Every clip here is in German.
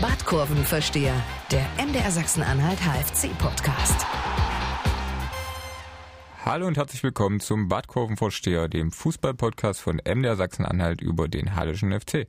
Badkurvenversteher, der MDR Sachsen-Anhalt HFC-Podcast. Hallo und herzlich willkommen zum Badkurvenvorsteher, dem Fußballpodcast von MDR Sachsen-Anhalt über den Hallischen FC.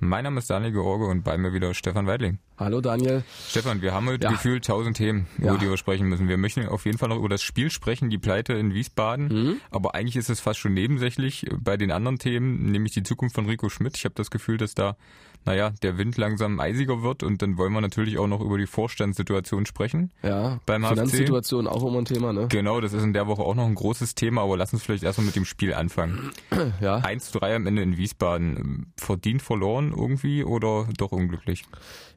Mein Name ist Daniel George und bei mir wieder Stefan Weidling. Hallo Daniel. Stefan, wir haben heute ja. gefühlt tausend Themen, über ja. die wir sprechen müssen. Wir möchten auf jeden Fall noch über das Spiel sprechen, die Pleite in Wiesbaden. Mhm. Aber eigentlich ist es fast schon nebensächlich bei den anderen Themen, nämlich die Zukunft von Rico Schmidt. Ich habe das Gefühl, dass da naja, der Wind langsam eisiger wird und dann wollen wir natürlich auch noch über die Vorstandssituation sprechen. Ja, beim Finanzsituation auch immer ein Thema, ne? Genau, das ist in der Woche auch noch ein großes Thema, aber lass uns vielleicht erstmal mit dem Spiel anfangen. Ja. 1 zu 3 am Ende in Wiesbaden. Verdient verloren irgendwie oder doch unglücklich?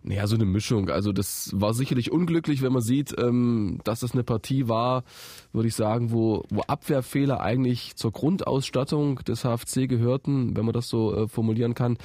Naja, so eine Mischung. Also das war sicherlich unglücklich, wenn man sieht, ähm, dass das eine Partie war, würde ich sagen, wo, wo Abwehrfehler eigentlich zur Grundausstattung des HFC gehörten, wenn man das so äh, formulieren kann.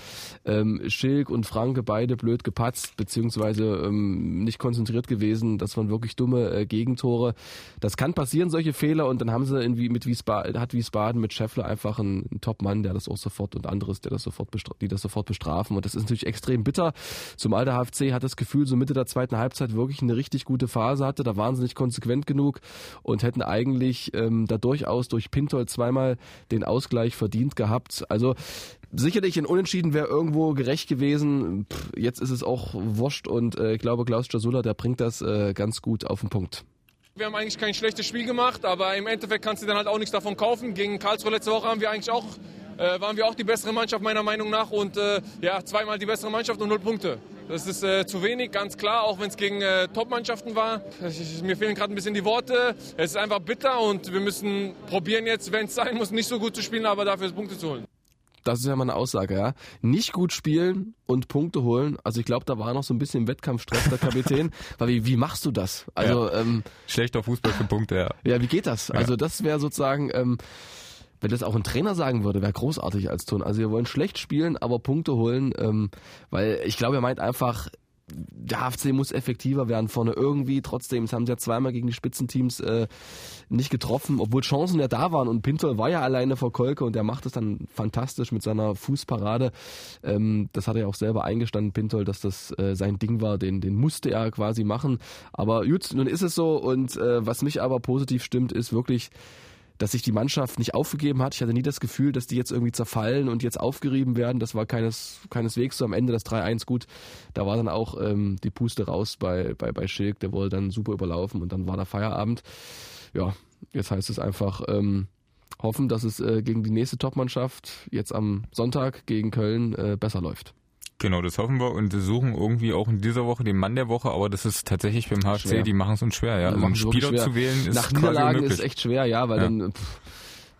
Ähm, Schilk und Franke beide blöd gepatzt, beziehungsweise ähm, nicht konzentriert gewesen. Das waren wirklich dumme äh, Gegentore. Das kann passieren, solche Fehler, und dann haben sie irgendwie mit Wiesbaden, hat Wiesbaden mit Scheffler einfach einen, einen Top-Mann, der das auch sofort und anderes, der das sofort die das sofort bestrafen. Und das ist natürlich extrem bitter. Zumal der HFC hat das Gefühl, so Mitte der zweiten Halbzeit wirklich eine richtig gute Phase hatte. Da waren sie nicht konsequent genug und hätten eigentlich ähm, da durchaus durch Pintol zweimal den Ausgleich verdient gehabt. Also sicherlich ein Unentschieden wäre irgendwo gerecht gewesen. Pff, jetzt ist es auch wurscht und äh, ich glaube, Klaus Jasula, der bringt das äh, ganz gut auf den Punkt. Wir haben eigentlich kein schlechtes Spiel gemacht, aber im Endeffekt kannst du dann halt auch nichts davon kaufen. Gegen Karlsruhe letzte Woche haben wir eigentlich auch, äh, waren wir auch die bessere Mannschaft meiner Meinung nach und äh, ja, zweimal die bessere Mannschaft und null Punkte. Das ist äh, zu wenig, ganz klar, auch wenn es gegen äh, Top-Mannschaften war. Ich, mir fehlen gerade ein bisschen die Worte. Es ist einfach bitter und wir müssen probieren jetzt, wenn es sein muss, nicht so gut zu spielen, aber dafür Punkte zu holen. Das ist ja mal eine Aussage, ja. Nicht gut spielen und Punkte holen. Also ich glaube, da war noch so ein bisschen Wettkampfstress der Kapitän. Weil wie, wie machst du das? Also ja. ähm, schlechter Fußball für Punkte, ja. Ja, wie geht das? Also das wäre sozusagen ähm, wenn das auch ein Trainer sagen würde, wäre großartig als Ton. Also wir wollen schlecht spielen, aber Punkte holen, ähm, weil ich glaube, er meint einfach, der HFC muss effektiver werden vorne irgendwie. Trotzdem, es haben sie ja zweimal gegen die Spitzenteams äh, nicht getroffen, obwohl Chancen ja da waren. Und Pinter war ja alleine vor Kolke und der macht es dann fantastisch mit seiner Fußparade. Ähm, das hat er ja auch selber eingestanden, Pintol, dass das äh, sein Ding war. Den, den musste er quasi machen. Aber gut, nun ist es so. Und äh, was mich aber positiv stimmt, ist wirklich dass sich die Mannschaft nicht aufgegeben hat. Ich hatte nie das Gefühl, dass die jetzt irgendwie zerfallen und jetzt aufgerieben werden. Das war keines, keineswegs so am Ende das 3-1 gut. Da war dann auch ähm, die Puste raus bei, bei, bei Schilk. Der wurde dann super überlaufen und dann war der Feierabend. Ja, jetzt heißt es einfach ähm, hoffen, dass es äh, gegen die nächste Topmannschaft jetzt am Sonntag gegen Köln äh, besser läuft. Genau, das hoffen wir und suchen irgendwie auch in dieser Woche den Mann der Woche, aber das ist tatsächlich beim HFC, schwer. die machen es uns schwer, ja. Also einen Spieler zu wählen ist Nach Niederlagen ist echt schwer, ja, weil ja. dann pff,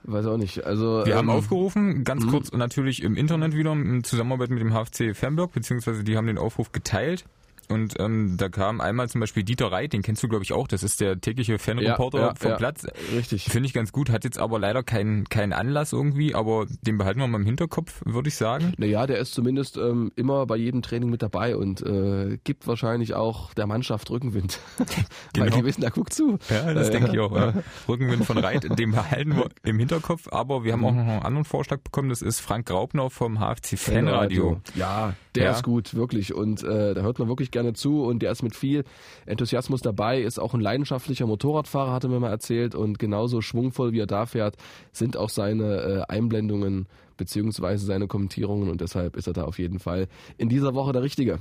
weiß auch nicht. Also wir ähm, haben aufgerufen, ganz mhm. kurz natürlich im Internet wieder in Zusammenarbeit mit dem HFC Fernburg, beziehungsweise die haben den Aufruf geteilt. Und ähm, da kam einmal zum Beispiel Dieter Reit, den kennst du glaube ich auch, das ist der tägliche Fanreporter ja, ja, vom ja, Platz. Richtig. Finde ich ganz gut, hat jetzt aber leider keinen keinen Anlass irgendwie, aber den behalten wir mal im Hinterkopf, würde ich sagen. Naja, der ist zumindest ähm, immer bei jedem Training mit dabei und äh, gibt wahrscheinlich auch der Mannschaft Rückenwind. genau. Weil die wissen, da guckt zu. Ja, das äh, denke ich auch. Ja. Rückenwind von Reit, den behalten wir im Hinterkopf, aber wir haben auch noch einen anderen Vorschlag bekommen, das ist Frank Graubner vom HFC Fanradio. Ja, der ist gut, wirklich. Und äh, da hört man wirklich gerne gerne zu. Und der ist mit viel Enthusiasmus dabei, ist auch ein leidenschaftlicher Motorradfahrer, hatte mir mal erzählt. Und genauso schwungvoll wie er da fährt, sind auch seine äh, Einblendungen beziehungsweise seine Kommentierungen. Und deshalb ist er da auf jeden Fall in dieser Woche der Richtige.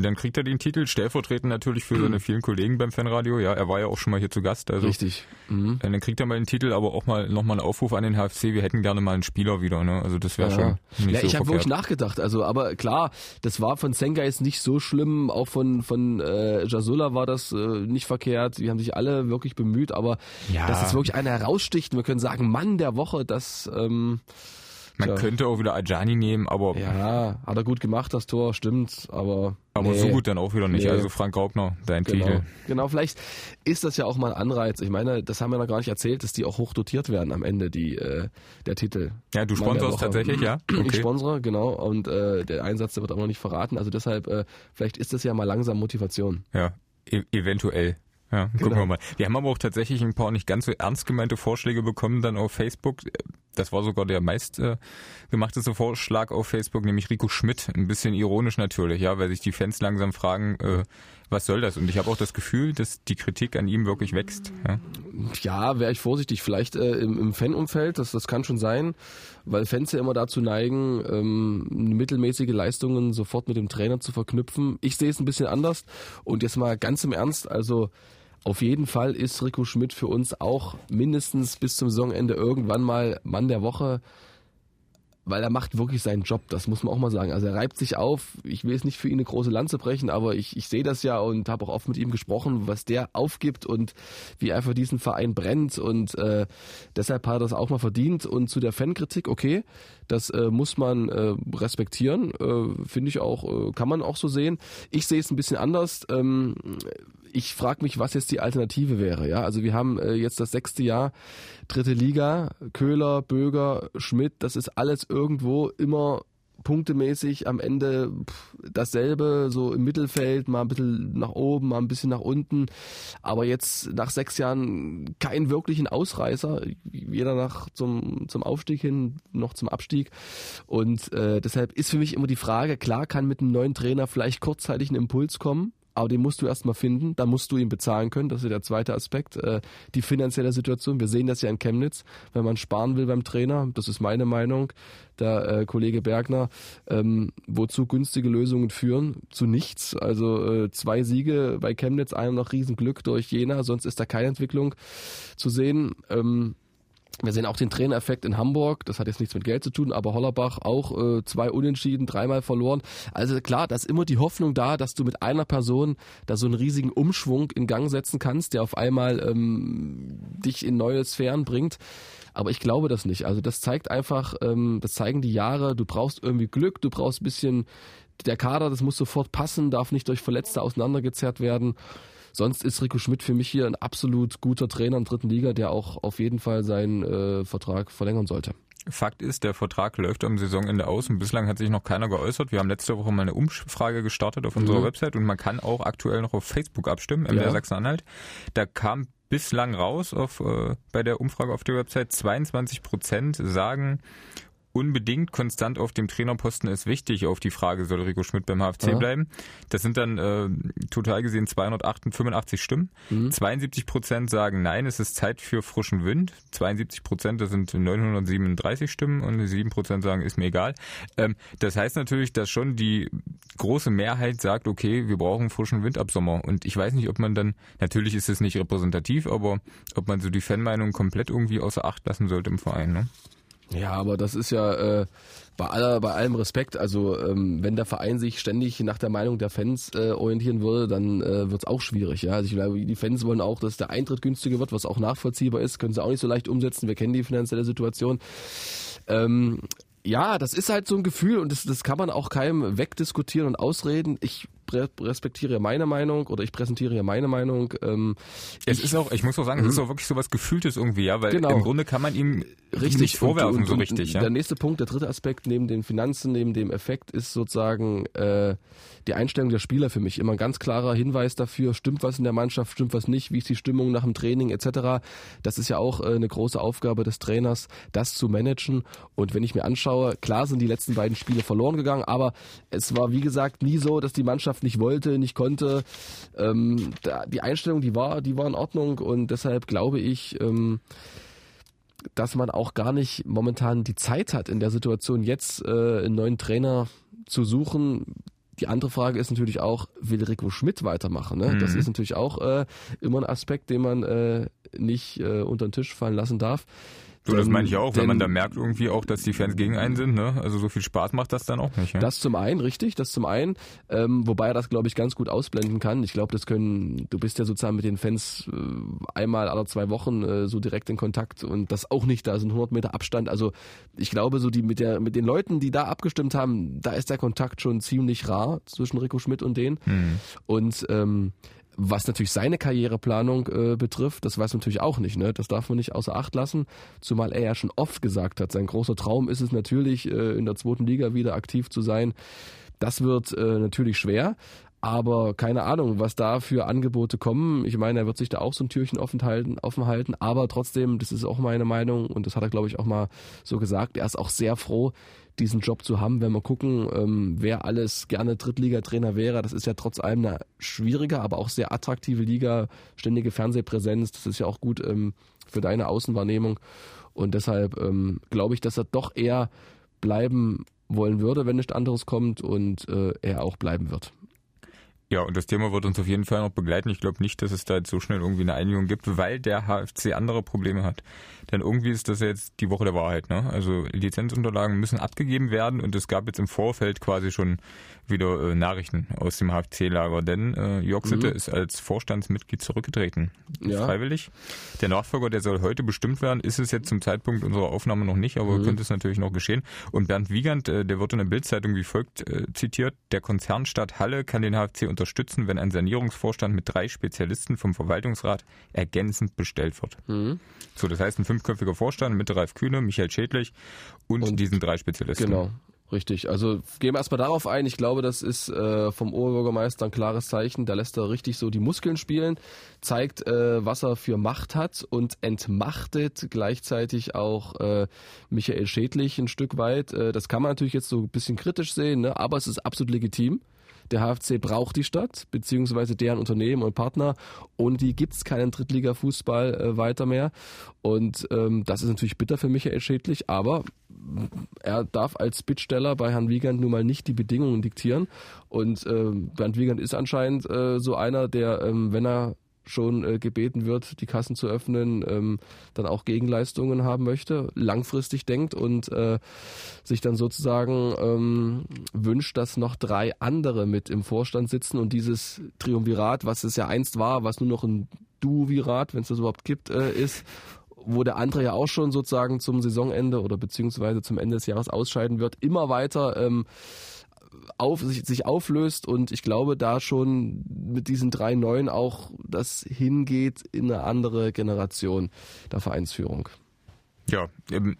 Dann kriegt er den Titel, stellvertretend natürlich für seine vielen Kollegen beim Fanradio. Ja, er war ja auch schon mal hier zu Gast. Also Richtig. Mhm. Dann kriegt er mal den Titel, aber auch mal nochmal einen Aufruf an den HFC. Wir hätten gerne mal einen Spieler wieder. Ne? Also das wäre ja. schon nicht ja, so ich habe wirklich nachgedacht. Also, aber klar, das war von Sengais nicht so schlimm. Auch von von äh, Jasula war das äh, nicht verkehrt. Die haben sich alle wirklich bemüht. Aber ja. dass es wirklich einer heraussticht, wir können sagen, Mann der Woche, das ähm, man ja. könnte auch wieder Ajani nehmen, aber. Ja, hat er gut gemacht, das Tor, stimmt, aber. Aber nee. so gut dann auch wieder nicht. Nee. Also Frank Graubner, dein genau. Titel. Genau, vielleicht ist das ja auch mal ein Anreiz. Ich meine, das haben wir noch gar nicht erzählt, dass die auch hoch dotiert werden am Ende, die, äh, der Titel. Ja, du sponsorst tatsächlich, ja? Okay. Ich sponsere, genau. Und äh, der Einsatz der wird auch noch nicht verraten. Also deshalb, äh, vielleicht ist das ja mal langsam Motivation. Ja, e eventuell. Ja, gucken genau. wir mal. Wir haben aber auch tatsächlich ein paar nicht ganz so ernst gemeinte Vorschläge bekommen dann auf Facebook das war sogar der meist äh, gemachteste Vorschlag auf Facebook, nämlich Rico Schmidt. Ein bisschen ironisch natürlich, ja, weil sich die Fans langsam fragen, äh, was soll das? Und ich habe auch das Gefühl, dass die Kritik an ihm wirklich wächst. Ja, ja wäre ich vorsichtig. Vielleicht äh, im, im Fanumfeld, das, das kann schon sein, weil Fans ja immer dazu neigen, ähm, mittelmäßige Leistungen sofort mit dem Trainer zu verknüpfen. Ich sehe es ein bisschen anders. Und jetzt mal ganz im Ernst, also auf jeden Fall ist Rico Schmidt für uns auch mindestens bis zum Saisonende irgendwann mal Mann der Woche weil er macht wirklich seinen Job, das muss man auch mal sagen. Also er reibt sich auf, ich will jetzt nicht für ihn eine große Lanze brechen, aber ich, ich sehe das ja und habe auch oft mit ihm gesprochen, was der aufgibt und wie er für diesen Verein brennt. Und äh, deshalb hat er das auch mal verdient. Und zu der Fankritik, okay, das äh, muss man äh, respektieren, äh, finde ich auch, äh, kann man auch so sehen. Ich sehe es ein bisschen anders. Ähm, ich frage mich, was jetzt die Alternative wäre. Ja, also wir haben äh, jetzt das sechste Jahr, dritte Liga, Köhler, Böger, Schmidt, das ist alles irgendwo immer punktemäßig am Ende dasselbe, so im Mittelfeld, mal ein bisschen nach oben, mal ein bisschen nach unten. Aber jetzt nach sechs Jahren keinen wirklichen Ausreißer, weder nach zum, zum Aufstieg hin noch zum Abstieg. Und äh, deshalb ist für mich immer die Frage, klar kann mit einem neuen Trainer vielleicht kurzzeitig ein Impuls kommen, aber den musst du erstmal finden, dann musst du ihn bezahlen können, das ist der zweite Aspekt, äh, die finanzielle Situation. Wir sehen das ja in Chemnitz, wenn man sparen will beim Trainer, das ist meine Meinung, der äh, Kollege Bergner, ähm, wozu günstige Lösungen führen? Zu nichts. Also äh, zwei Siege bei Chemnitz, einer noch Riesenglück durch Jena, sonst ist da keine Entwicklung zu sehen. Ähm, wir sehen auch den Trainereffekt in Hamburg. Das hat jetzt nichts mit Geld zu tun, aber Hollerbach auch äh, zwei Unentschieden, dreimal verloren. Also klar, da ist immer die Hoffnung da, dass du mit einer Person da so einen riesigen Umschwung in Gang setzen kannst, der auf einmal ähm, dich in neue Sphären bringt. Aber ich glaube das nicht. Also das zeigt einfach, ähm, das zeigen die Jahre. Du brauchst irgendwie Glück, du brauchst ein bisschen der Kader, das muss sofort passen, darf nicht durch Verletzte auseinandergezerrt werden. Sonst ist Rico Schmidt für mich hier ein absolut guter Trainer in der dritten Liga, der auch auf jeden Fall seinen äh, Vertrag verlängern sollte. Fakt ist, der Vertrag läuft am Saisonende aus und bislang hat sich noch keiner geäußert. Wir haben letzte Woche mal eine Umfrage gestartet auf unserer mhm. Website und man kann auch aktuell noch auf Facebook abstimmen, MDR ja. Sachsen-Anhalt. Da kam bislang raus auf, äh, bei der Umfrage auf der Website 22 Prozent sagen, unbedingt konstant auf dem Trainerposten ist wichtig auf die Frage, soll Rico Schmidt beim HFC ja. bleiben. Das sind dann äh, total gesehen 285 Stimmen. Mhm. 72 Prozent sagen nein, es ist Zeit für frischen Wind. 72 Prozent, das sind 937 Stimmen und 7 Prozent sagen, ist mir egal. Ähm, das heißt natürlich, dass schon die große Mehrheit sagt, okay, wir brauchen frischen Wind ab Sommer. Und ich weiß nicht, ob man dann, natürlich ist es nicht repräsentativ, aber ob man so die Fanmeinung komplett irgendwie außer Acht lassen sollte im Verein. Ne? Ja, aber das ist ja äh, bei aller, bei allem Respekt. Also ähm, wenn der Verein sich ständig nach der Meinung der Fans äh, orientieren würde, dann äh, wird es auch schwierig. Ja, also ich glaube, die Fans wollen auch, dass der Eintritt günstiger wird, was auch nachvollziehbar ist. Können sie auch nicht so leicht umsetzen. Wir kennen die finanzielle Situation. Ähm, ja, das ist halt so ein Gefühl und das, das kann man auch keinem wegdiskutieren und ausreden. Ich respektiere ja meine Meinung oder ich präsentiere ja meine Meinung. Ähm, es ist auch, ich muss auch sagen, es ist mhm. auch wirklich so was Gefühltes irgendwie, ja, weil genau. im Grunde kann man ihm richtig nicht vorwerfen und, und, so richtig. Ja? Der nächste Punkt, der dritte Aspekt neben den Finanzen, neben dem Effekt ist sozusagen äh, die Einstellung der Spieler für mich. Immer ein ganz klarer Hinweis dafür, stimmt was in der Mannschaft, stimmt was nicht, wie ist die Stimmung nach dem Training etc. Das ist ja auch äh, eine große Aufgabe des Trainers, das zu managen. Und wenn ich mir anschaue, klar sind die letzten beiden Spiele verloren gegangen, aber es war wie gesagt nie so, dass die Mannschaft Mannschaft nicht wollte, nicht konnte. Ähm, da, die Einstellung, die war, die war in Ordnung und deshalb glaube ich, ähm, dass man auch gar nicht momentan die Zeit hat, in der Situation jetzt äh, einen neuen Trainer zu suchen. Die andere Frage ist natürlich auch, will Rico Schmidt weitermachen? Ne? Mhm. Das ist natürlich auch äh, immer ein Aspekt, den man äh, nicht äh, unter den Tisch fallen lassen darf. So, das meine ich auch, wenn man da merkt irgendwie auch, dass die Fans gegen einen sind, ne? Also so viel Spaß macht das dann auch nicht. Ja? Das zum einen, richtig, das zum einen, ähm, wobei er das, glaube ich, ganz gut ausblenden kann. Ich glaube, das können, du bist ja sozusagen mit den Fans äh, einmal alle zwei Wochen äh, so direkt in Kontakt und das auch nicht, da sind 100 Meter Abstand. Also ich glaube, so die mit der mit den Leuten, die da abgestimmt haben, da ist der Kontakt schon ziemlich rar zwischen Rico Schmidt und denen. Hm. Und ähm, was natürlich seine Karriereplanung äh, betrifft, das weiß man natürlich auch nicht. Ne? Das darf man nicht außer Acht lassen, zumal er ja schon oft gesagt hat, sein großer Traum ist es natürlich, äh, in der zweiten Liga wieder aktiv zu sein. Das wird äh, natürlich schwer, Aber keine Ahnung, was da für Angebote kommen. Ich meine, er wird sich da auch so ein Türchen offen halten, offen halten. Aber trotzdem, das ist auch meine Meinung und das hat er, glaube ich, auch mal so gesagt. Er ist auch sehr froh, diesen Job zu haben. Wenn wir gucken, ähm, wer alles gerne Drittligatrainer wäre, das ist ja trotz allem eine schwierige, aber auch sehr attraktive Liga, ständige Fernsehpräsenz. Das ist ja auch gut ähm, für deine Außenwahrnehmung. Und deshalb ähm, glaube ich, dass er doch eher bleiben wollen würde, wenn nichts anderes kommt und äh, er auch bleiben wird. Ja, und das Thema wird uns auf jeden Fall noch begleiten. Ich glaube nicht, dass es da jetzt so schnell irgendwie eine Einigung gibt, weil der HFC andere Probleme hat. Denn irgendwie ist das jetzt die Woche der Wahrheit. Ne? Also Lizenzunterlagen müssen abgegeben werden und es gab jetzt im Vorfeld quasi schon wieder äh, Nachrichten aus dem HFC-Lager. Denn äh, Jörg Sitte mhm. ist als Vorstandsmitglied zurückgetreten. Ja. Freiwillig. Der Nachfolger, der soll heute bestimmt werden, ist es jetzt zum Zeitpunkt unserer Aufnahme noch nicht, aber mhm. könnte es natürlich noch geschehen. Und Bernd Wiegand, äh, der wird in der Bildzeitung wie folgt äh, zitiert, der Konzernstadt Halle kann den HFC unterstützen, wenn ein Sanierungsvorstand mit drei Spezialisten vom Verwaltungsrat ergänzend bestellt wird. Mhm. So, das heißt ein fünfköpfiger Vorstand mit Ralf Kühne, Michael Schädlich und, und diesen drei Spezialisten. Genau. Richtig, also gehen wir erstmal darauf ein. Ich glaube, das ist äh, vom Oberbürgermeister ein klares Zeichen. Da lässt er richtig so die Muskeln spielen, zeigt, äh, was er für Macht hat und entmachtet gleichzeitig auch äh, Michael Schädlich ein Stück weit. Äh, das kann man natürlich jetzt so ein bisschen kritisch sehen, ne? aber es ist absolut legitim. Der HFC braucht die Stadt, beziehungsweise deren Unternehmen und Partner. Ohne die gibt es keinen Drittliga-Fußball äh, weiter mehr. Und ähm, das ist natürlich bitter für Michael Schädlich, aber er darf als Bittsteller bei Herrn Wiegand nun mal nicht die Bedingungen diktieren. Und äh, Bernd Wiegand ist anscheinend äh, so einer, der, ähm, wenn er schon äh, gebeten wird, die Kassen zu öffnen, ähm, dann auch Gegenleistungen haben möchte, langfristig denkt und äh, sich dann sozusagen ähm, wünscht, dass noch drei andere mit im Vorstand sitzen und dieses Triumvirat, was es ja einst war, was nur noch ein Duvirat, wenn es das überhaupt gibt, äh, ist, wo der andere ja auch schon sozusagen zum Saisonende oder beziehungsweise zum Ende des Jahres ausscheiden wird, immer weiter ähm, auf, sich, sich auflöst und ich glaube, da schon mit diesen drei Neuen auch das hingeht in eine andere Generation der Vereinsführung. Ja,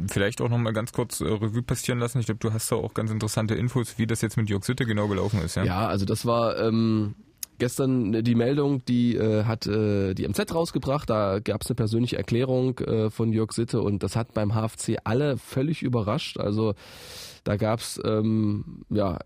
vielleicht auch nochmal ganz kurz äh, Revue passieren lassen. Ich glaube, du hast da auch ganz interessante Infos, wie das jetzt mit Jörg Sitte genau gelaufen ist. Ja, ja also das war ähm, gestern die Meldung, die äh, hat äh, die MZ rausgebracht. Da gab es eine persönliche Erklärung äh, von Jörg Sitte und das hat beim HFC alle völlig überrascht. Also da gab es ähm, ja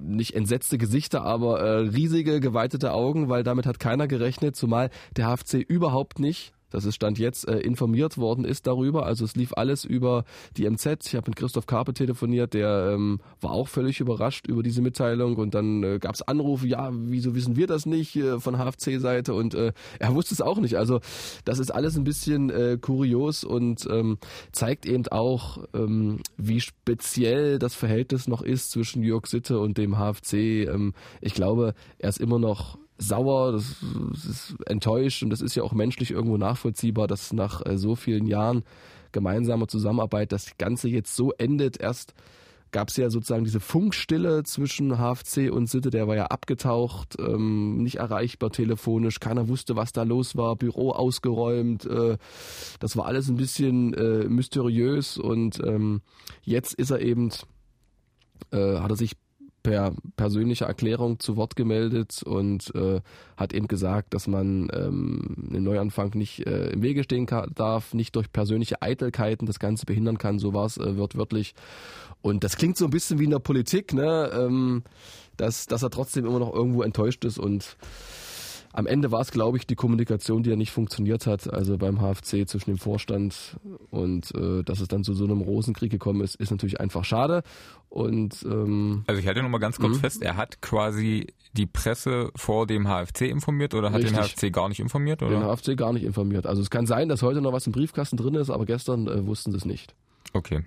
nicht entsetzte Gesichter, aber äh, riesige geweitete Augen, weil damit hat keiner gerechnet, zumal der HFC überhaupt nicht dass es Stand jetzt äh, informiert worden ist darüber. Also es lief alles über die MZ. Ich habe mit Christoph Karpe telefoniert, der ähm, war auch völlig überrascht über diese Mitteilung und dann äh, gab es Anrufe, ja, wieso wissen wir das nicht äh, von HFC-Seite und äh, er wusste es auch nicht. Also das ist alles ein bisschen äh, kurios und ähm, zeigt eben auch, ähm, wie speziell das Verhältnis noch ist zwischen Jörg Sitte und dem HFC. Ähm, ich glaube, er ist immer noch sauer, das, ist enttäuscht und das ist ja auch menschlich irgendwo nachvollziehbar, dass nach äh, so vielen Jahren gemeinsamer Zusammenarbeit das Ganze jetzt so endet. Erst gab es ja sozusagen diese Funkstille zwischen HFC und Sitte, der war ja abgetaucht, ähm, nicht erreichbar telefonisch, keiner wusste, was da los war, Büro ausgeräumt, äh, das war alles ein bisschen äh, mysteriös und ähm, jetzt ist er eben, äh, hat er sich per persönlicher Erklärung zu Wort gemeldet und äh, hat eben gesagt, dass man ähm, einen Neuanfang nicht äh, im Wege stehen darf, nicht durch persönliche Eitelkeiten das Ganze behindern kann, so war es äh, wortwörtlich. Und das klingt so ein bisschen wie in der Politik, ne? ähm, dass, dass er trotzdem immer noch irgendwo enttäuscht ist und am Ende war es, glaube ich, die Kommunikation, die ja nicht funktioniert hat, also beim HFC zwischen dem Vorstand und äh, dass es dann zu so einem Rosenkrieg gekommen ist, ist natürlich einfach schade. Und ähm, also ich halte noch mal ganz kurz mh. fest, er hat quasi die Presse vor dem HFC informiert oder hat Richtig. den HFC gar nicht informiert? Oder? Den HFC gar nicht informiert. Also es kann sein, dass heute noch was im Briefkasten drin ist, aber gestern äh, wussten sie es nicht. Okay.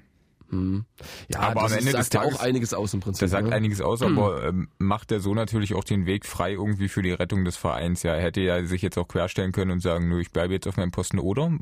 Hm. Ja, aber am Ende sagt des Tages, auch einiges aus im Prinzip. Der sagt ne? einiges aus, aber ähm, macht er so natürlich auch den Weg frei irgendwie für die Rettung des Vereins. Ja, er hätte ja sich jetzt auch querstellen können und sagen, nö, ich bleibe jetzt auf meinem Posten oder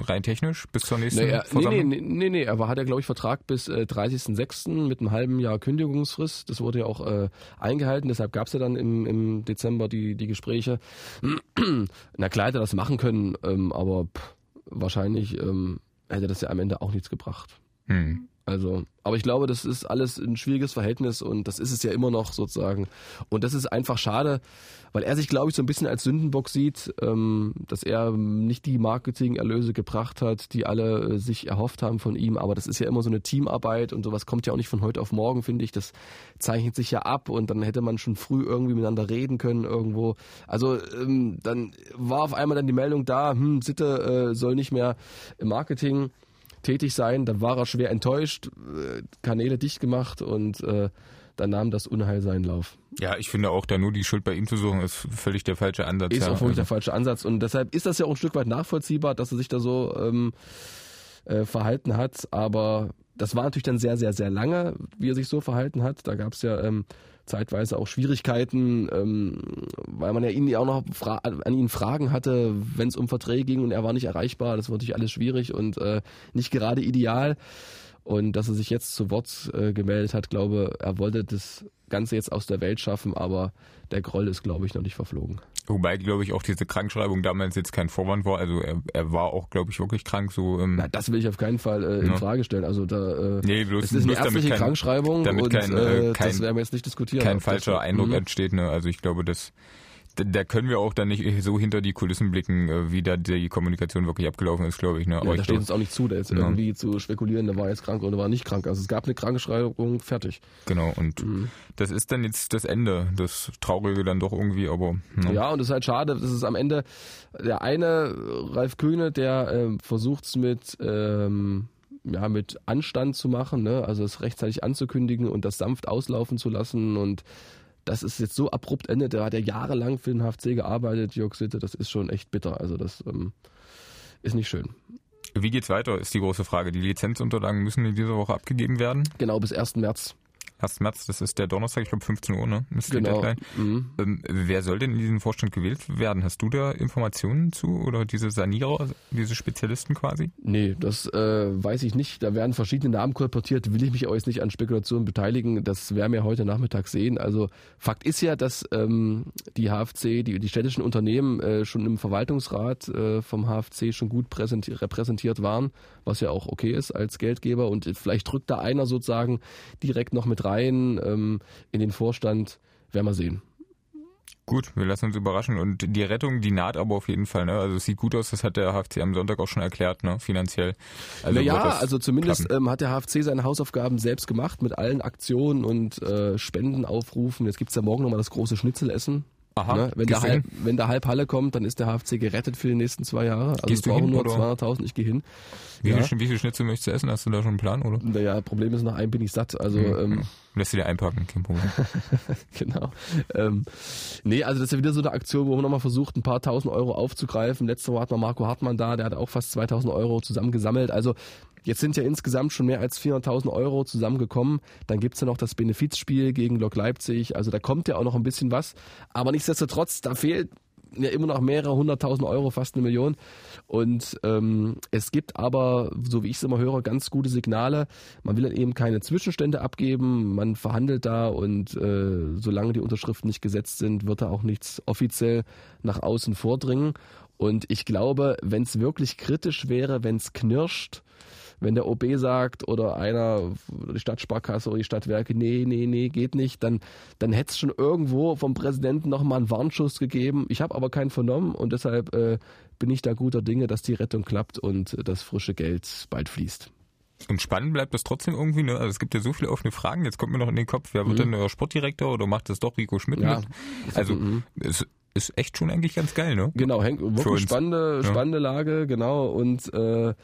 rein technisch bis zur nächsten naja, Versammlung? Nee, nee, nee, nee, er hat ja glaube ich Vertrag bis äh, 30.06. mit einem halben Jahr Kündigungsfrist. Das wurde ja auch äh, eingehalten, deshalb gab es ja dann im, im Dezember die, die Gespräche. Na klar hätte er das machen können, ähm, aber pff, wahrscheinlich ähm, hätte das ja am Ende auch nichts gebracht. Hm. Also Aber ich glaube, das ist alles ein schwieriges Verhältnis und das ist es ja immer noch sozusagen. Und das ist einfach schade, weil er sich, glaube ich, so ein bisschen als Sündenbock sieht, ähm, dass er nicht die Marketingerlöse gebracht hat, die alle äh, sich erhofft haben von ihm. Aber das ist ja immer so eine Teamarbeit und sowas kommt ja auch nicht von heute auf morgen, finde ich. Das zeichnet sich ja ab und dann hätte man schon früh irgendwie miteinander reden können irgendwo. Also ähm, dann war auf einmal dann die Meldung da, hm, Sitte äh, soll nicht mehr im Marketing tätig sein. Da war er schwer enttäuscht, äh, Kanäle dicht gemacht und äh, dann nahm das Unheil seinen Lauf. Ja, ich finde auch, da nur die Schuld bei ihm zu suchen, ist völlig der falsche Ansatz. Ist ja. auch völlig der Also, falsche Ansatz und deshalb ist das ja auch ein Stück weit nachvollziehbar, dass er sich da so ähm, äh, verhalten hat, aber das war natürlich dann sehr, sehr, sehr lange, wie er sich so verhalten hat. Da gab es ja ähm, zeitweise auch Schwierigkeiten, ähm, weil man ja ihn ja auch noch fra an ihn Fragen hatte, wenn es um Verträge ging und er war nicht erreichbar. Das war natürlich alles schwierig und äh, nicht gerade ideal. Und dass er sich jetzt zu Wort äh, gemeldet hat, glaube, er wollte das Ganze jetzt aus der Welt schaffen, aber der Groll ist, glaube ich, noch nicht verflogen. Wobei, glaube ich, auch diese Krankschreibung damals jetzt kein Vorwand war. Also er, er war auch, glaube ich, wirklich krank. So, ähm, Na, das will ich auf keinen Fall äh, in Ja. Frage stellen. Also da äh, nee, bloß, es ist eine ärztliche kein, Krankschreibung damit und kein, äh, äh, kein- das werden wir jetzt nicht diskutieren. kein falscher Eindruck Mhm. entsteht. Ne? Also ich glaube, das da, können wir auch dann nicht so hinter die Kulissen blicken, äh, wie da die Kommunikation wirklich abgelaufen ist, glaube ich. Ne? Ja, da steht uns auch nicht zu, da jetzt Ja. irgendwie zu spekulieren, der war jetzt krank oder war nicht krank. Also es gab eine Krankschreibung, fertig. genau. Und Mhm. das ist dann jetzt das Ende, das Traurige dann doch irgendwie. Aber ne? Ja, und es ist halt schade, dass es am Ende der eine, Ralf Kühne, der ähm, versucht es mit, ähm, ja, mit Anstand zu machen, ne? also es rechtzeitig anzukündigen und das sanft auslaufen zu lassen und das ist jetzt so abrupt endet. Der hat ja jahrelang für den HFC gearbeitet, Jörg Sitte, das ist schon echt bitter. Also das ähm, ist nicht schön. Wie geht's weiter, ist die große Frage. Die Lizenzunterlagen müssen in dieser Woche abgegeben werden. Genau, bis 1. März. 1. März, das ist der Donnerstag, ich glaube 15 Uhr, ne? Ist Genau. Mhm. Ähm, wer soll denn in diesen Vorstand gewählt werden? Hast du da Informationen zu oder diese Sanierer, diese Spezialisten quasi? Nee, das äh, weiß ich nicht. Da werden verschiedene Namen kolportiert. Will ich mich auch jetzt nicht an Spekulationen beteiligen. Das werden wir heute Nachmittag sehen. Also Fakt ist ja, dass ähm, die HFC, die, die städtischen Unternehmen äh, schon im Verwaltungsrat äh, vom HFC schon gut präsenti repräsentiert waren, was ja auch okay ist als Geldgeber. Und vielleicht drückt da einer sozusagen direkt noch mit rein ähm, in den Vorstand. Werden wir sehen. Gut, wir lassen uns überraschen. Und die Rettung, die naht aber auf jeden Fall. Ne? Also es sieht gut aus, das hat der HFC am Sonntag auch schon erklärt, ne? finanziell. Also naja, also zumindest ähm, hat der HFC seine Hausaufgaben selbst gemacht mit allen Aktionen und äh, Spendenaufrufen. Jetzt gibt's ja morgen nochmal das große Schnitzelessen. Aha, Ne? Wenn, der halb, wenn der halb Halle kommt, dann ist der HFC gerettet für die nächsten zwei Jahre. Also Gehst du hin, nur oder? 200.000, ich gehe hin. Wie, Ja. viel, wie viel Schnitzel möchtest du essen? Hast du da schon einen Plan, oder? Naja, Problem ist, nach einem bin ich satt. Also Mhm. ähm, Lässt du dir einpacken, kein Problem. genau. Ähm, nee, also das ist ja wieder so eine Aktion, wo man nochmal versucht, ein paar tausend Euro aufzugreifen. Letzte Woche hat man Marco Hartmann da, der hat auch fast 2000 Euro zusammengesammelt. Also jetzt sind ja insgesamt schon mehr als 400.000 Euro zusammengekommen. Dann gibt's ja noch das Benefizspiel gegen Lok Leipzig. Also da kommt ja auch noch ein bisschen was. Aber nichtsdestotrotz, da fehlt ja immer noch mehrere hunderttausend Euro, fast eine Million. Und ähm, es gibt aber, so wie ich es immer höre, ganz gute Signale. Man will eben keine Zwischenstände abgeben, man verhandelt da und äh, solange die Unterschriften nicht gesetzt sind, wird da auch nichts offiziell nach außen vordringen. Und ich glaube, wenn es wirklich kritisch wäre, wenn es knirscht, wenn der OB sagt oder einer, die Stadtsparkasse oder die Stadtwerke, nee, nee, nee, geht nicht, dann, dann hätte es schon irgendwo vom Präsidenten nochmal einen Warnschuss gegeben. Ich habe aber keinen vernommen und deshalb äh, bin ich da guter Dinge, dass die Rettung klappt und das frische Geld bald fließt. Und spannend bleibt das trotzdem irgendwie, ne? Also es gibt ja so viele offene Fragen. Jetzt kommt mir noch in den Kopf, wer wird denn euer Sportdirektor oder macht das doch Rico Schmidt Mhm. Ja. mit? Also es ist echt schon eigentlich ganz geil, ne? Genau, hängt wirklich uns. spannende, Ja. spannende Lage, genau. Und äh,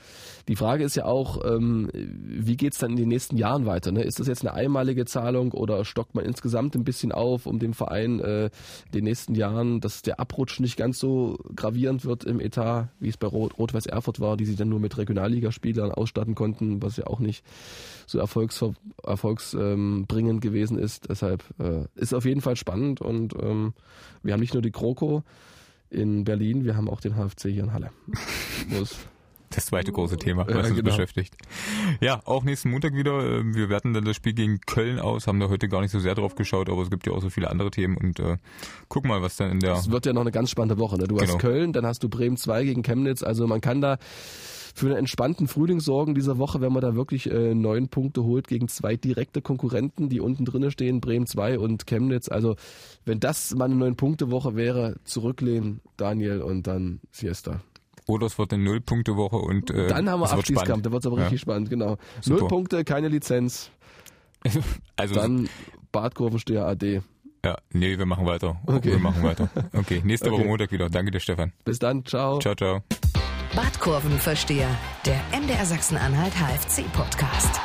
die Frage ist ja auch, ähm, wie geht's dann in den nächsten Jahren weiter? Ne? Ist das jetzt eine einmalige Zahlung oder stockt man insgesamt ein bisschen auf, um dem Verein äh, in den nächsten Jahren, dass der Abrutsch nicht ganz so gravierend wird im Etat, wie es bei Rot- Rot-Weiß Erfurt war, die sich dann nur mit Regionalligaspielern ausstatten konnten, was ja auch nicht so erfolgsbringend ähm, gewesen ist. Deshalb äh, ist auf jeden Fall spannend und ähm, wir haben nicht nur die Kroko in Berlin, wir haben auch den HFC hier in Halle. Das zweite große Thema, was Ja, uns genau. beschäftigt. Ja, auch nächsten Montag wieder. äh, Wir werten dann das Spiel gegen Köln aus, haben da heute gar nicht so sehr drauf geschaut, aber es gibt ja auch so viele andere Themen und äh, guck mal, was dann in der Es wird ja noch eine ganz spannende Woche. Ne? Du Genau. hast Köln, dann hast du Bremen 2 gegen Chemnitz. Also man kann da für einen entspannten Frühling sorgen dieser Woche, wenn man da wirklich äh, neun Punkte holt gegen zwei direkte Konkurrenten, die unten drinnen stehen, Bremen 2 und Chemnitz. Also wenn das mal eine neun Punkte Woche wäre, zurücklehnen, Daniel und dann Siesta. oder es wird eine Null-Punkte-Woche und äh, Dann haben wir spannend. da wird es aber Ja. richtig spannend, genau. Super. Null Punkte, keine Lizenz, Also dann Badkurvensteher AD. ja, nee, wir machen weiter. Okay. Wir machen weiter. Okay, nächste Woche Okay. Montag wieder. Danke dir, Stefan. Bis dann, ciao. Ciao, ciao. Badkurvenversteher, der MDR Sachsen-Anhalt HFC-Podcast.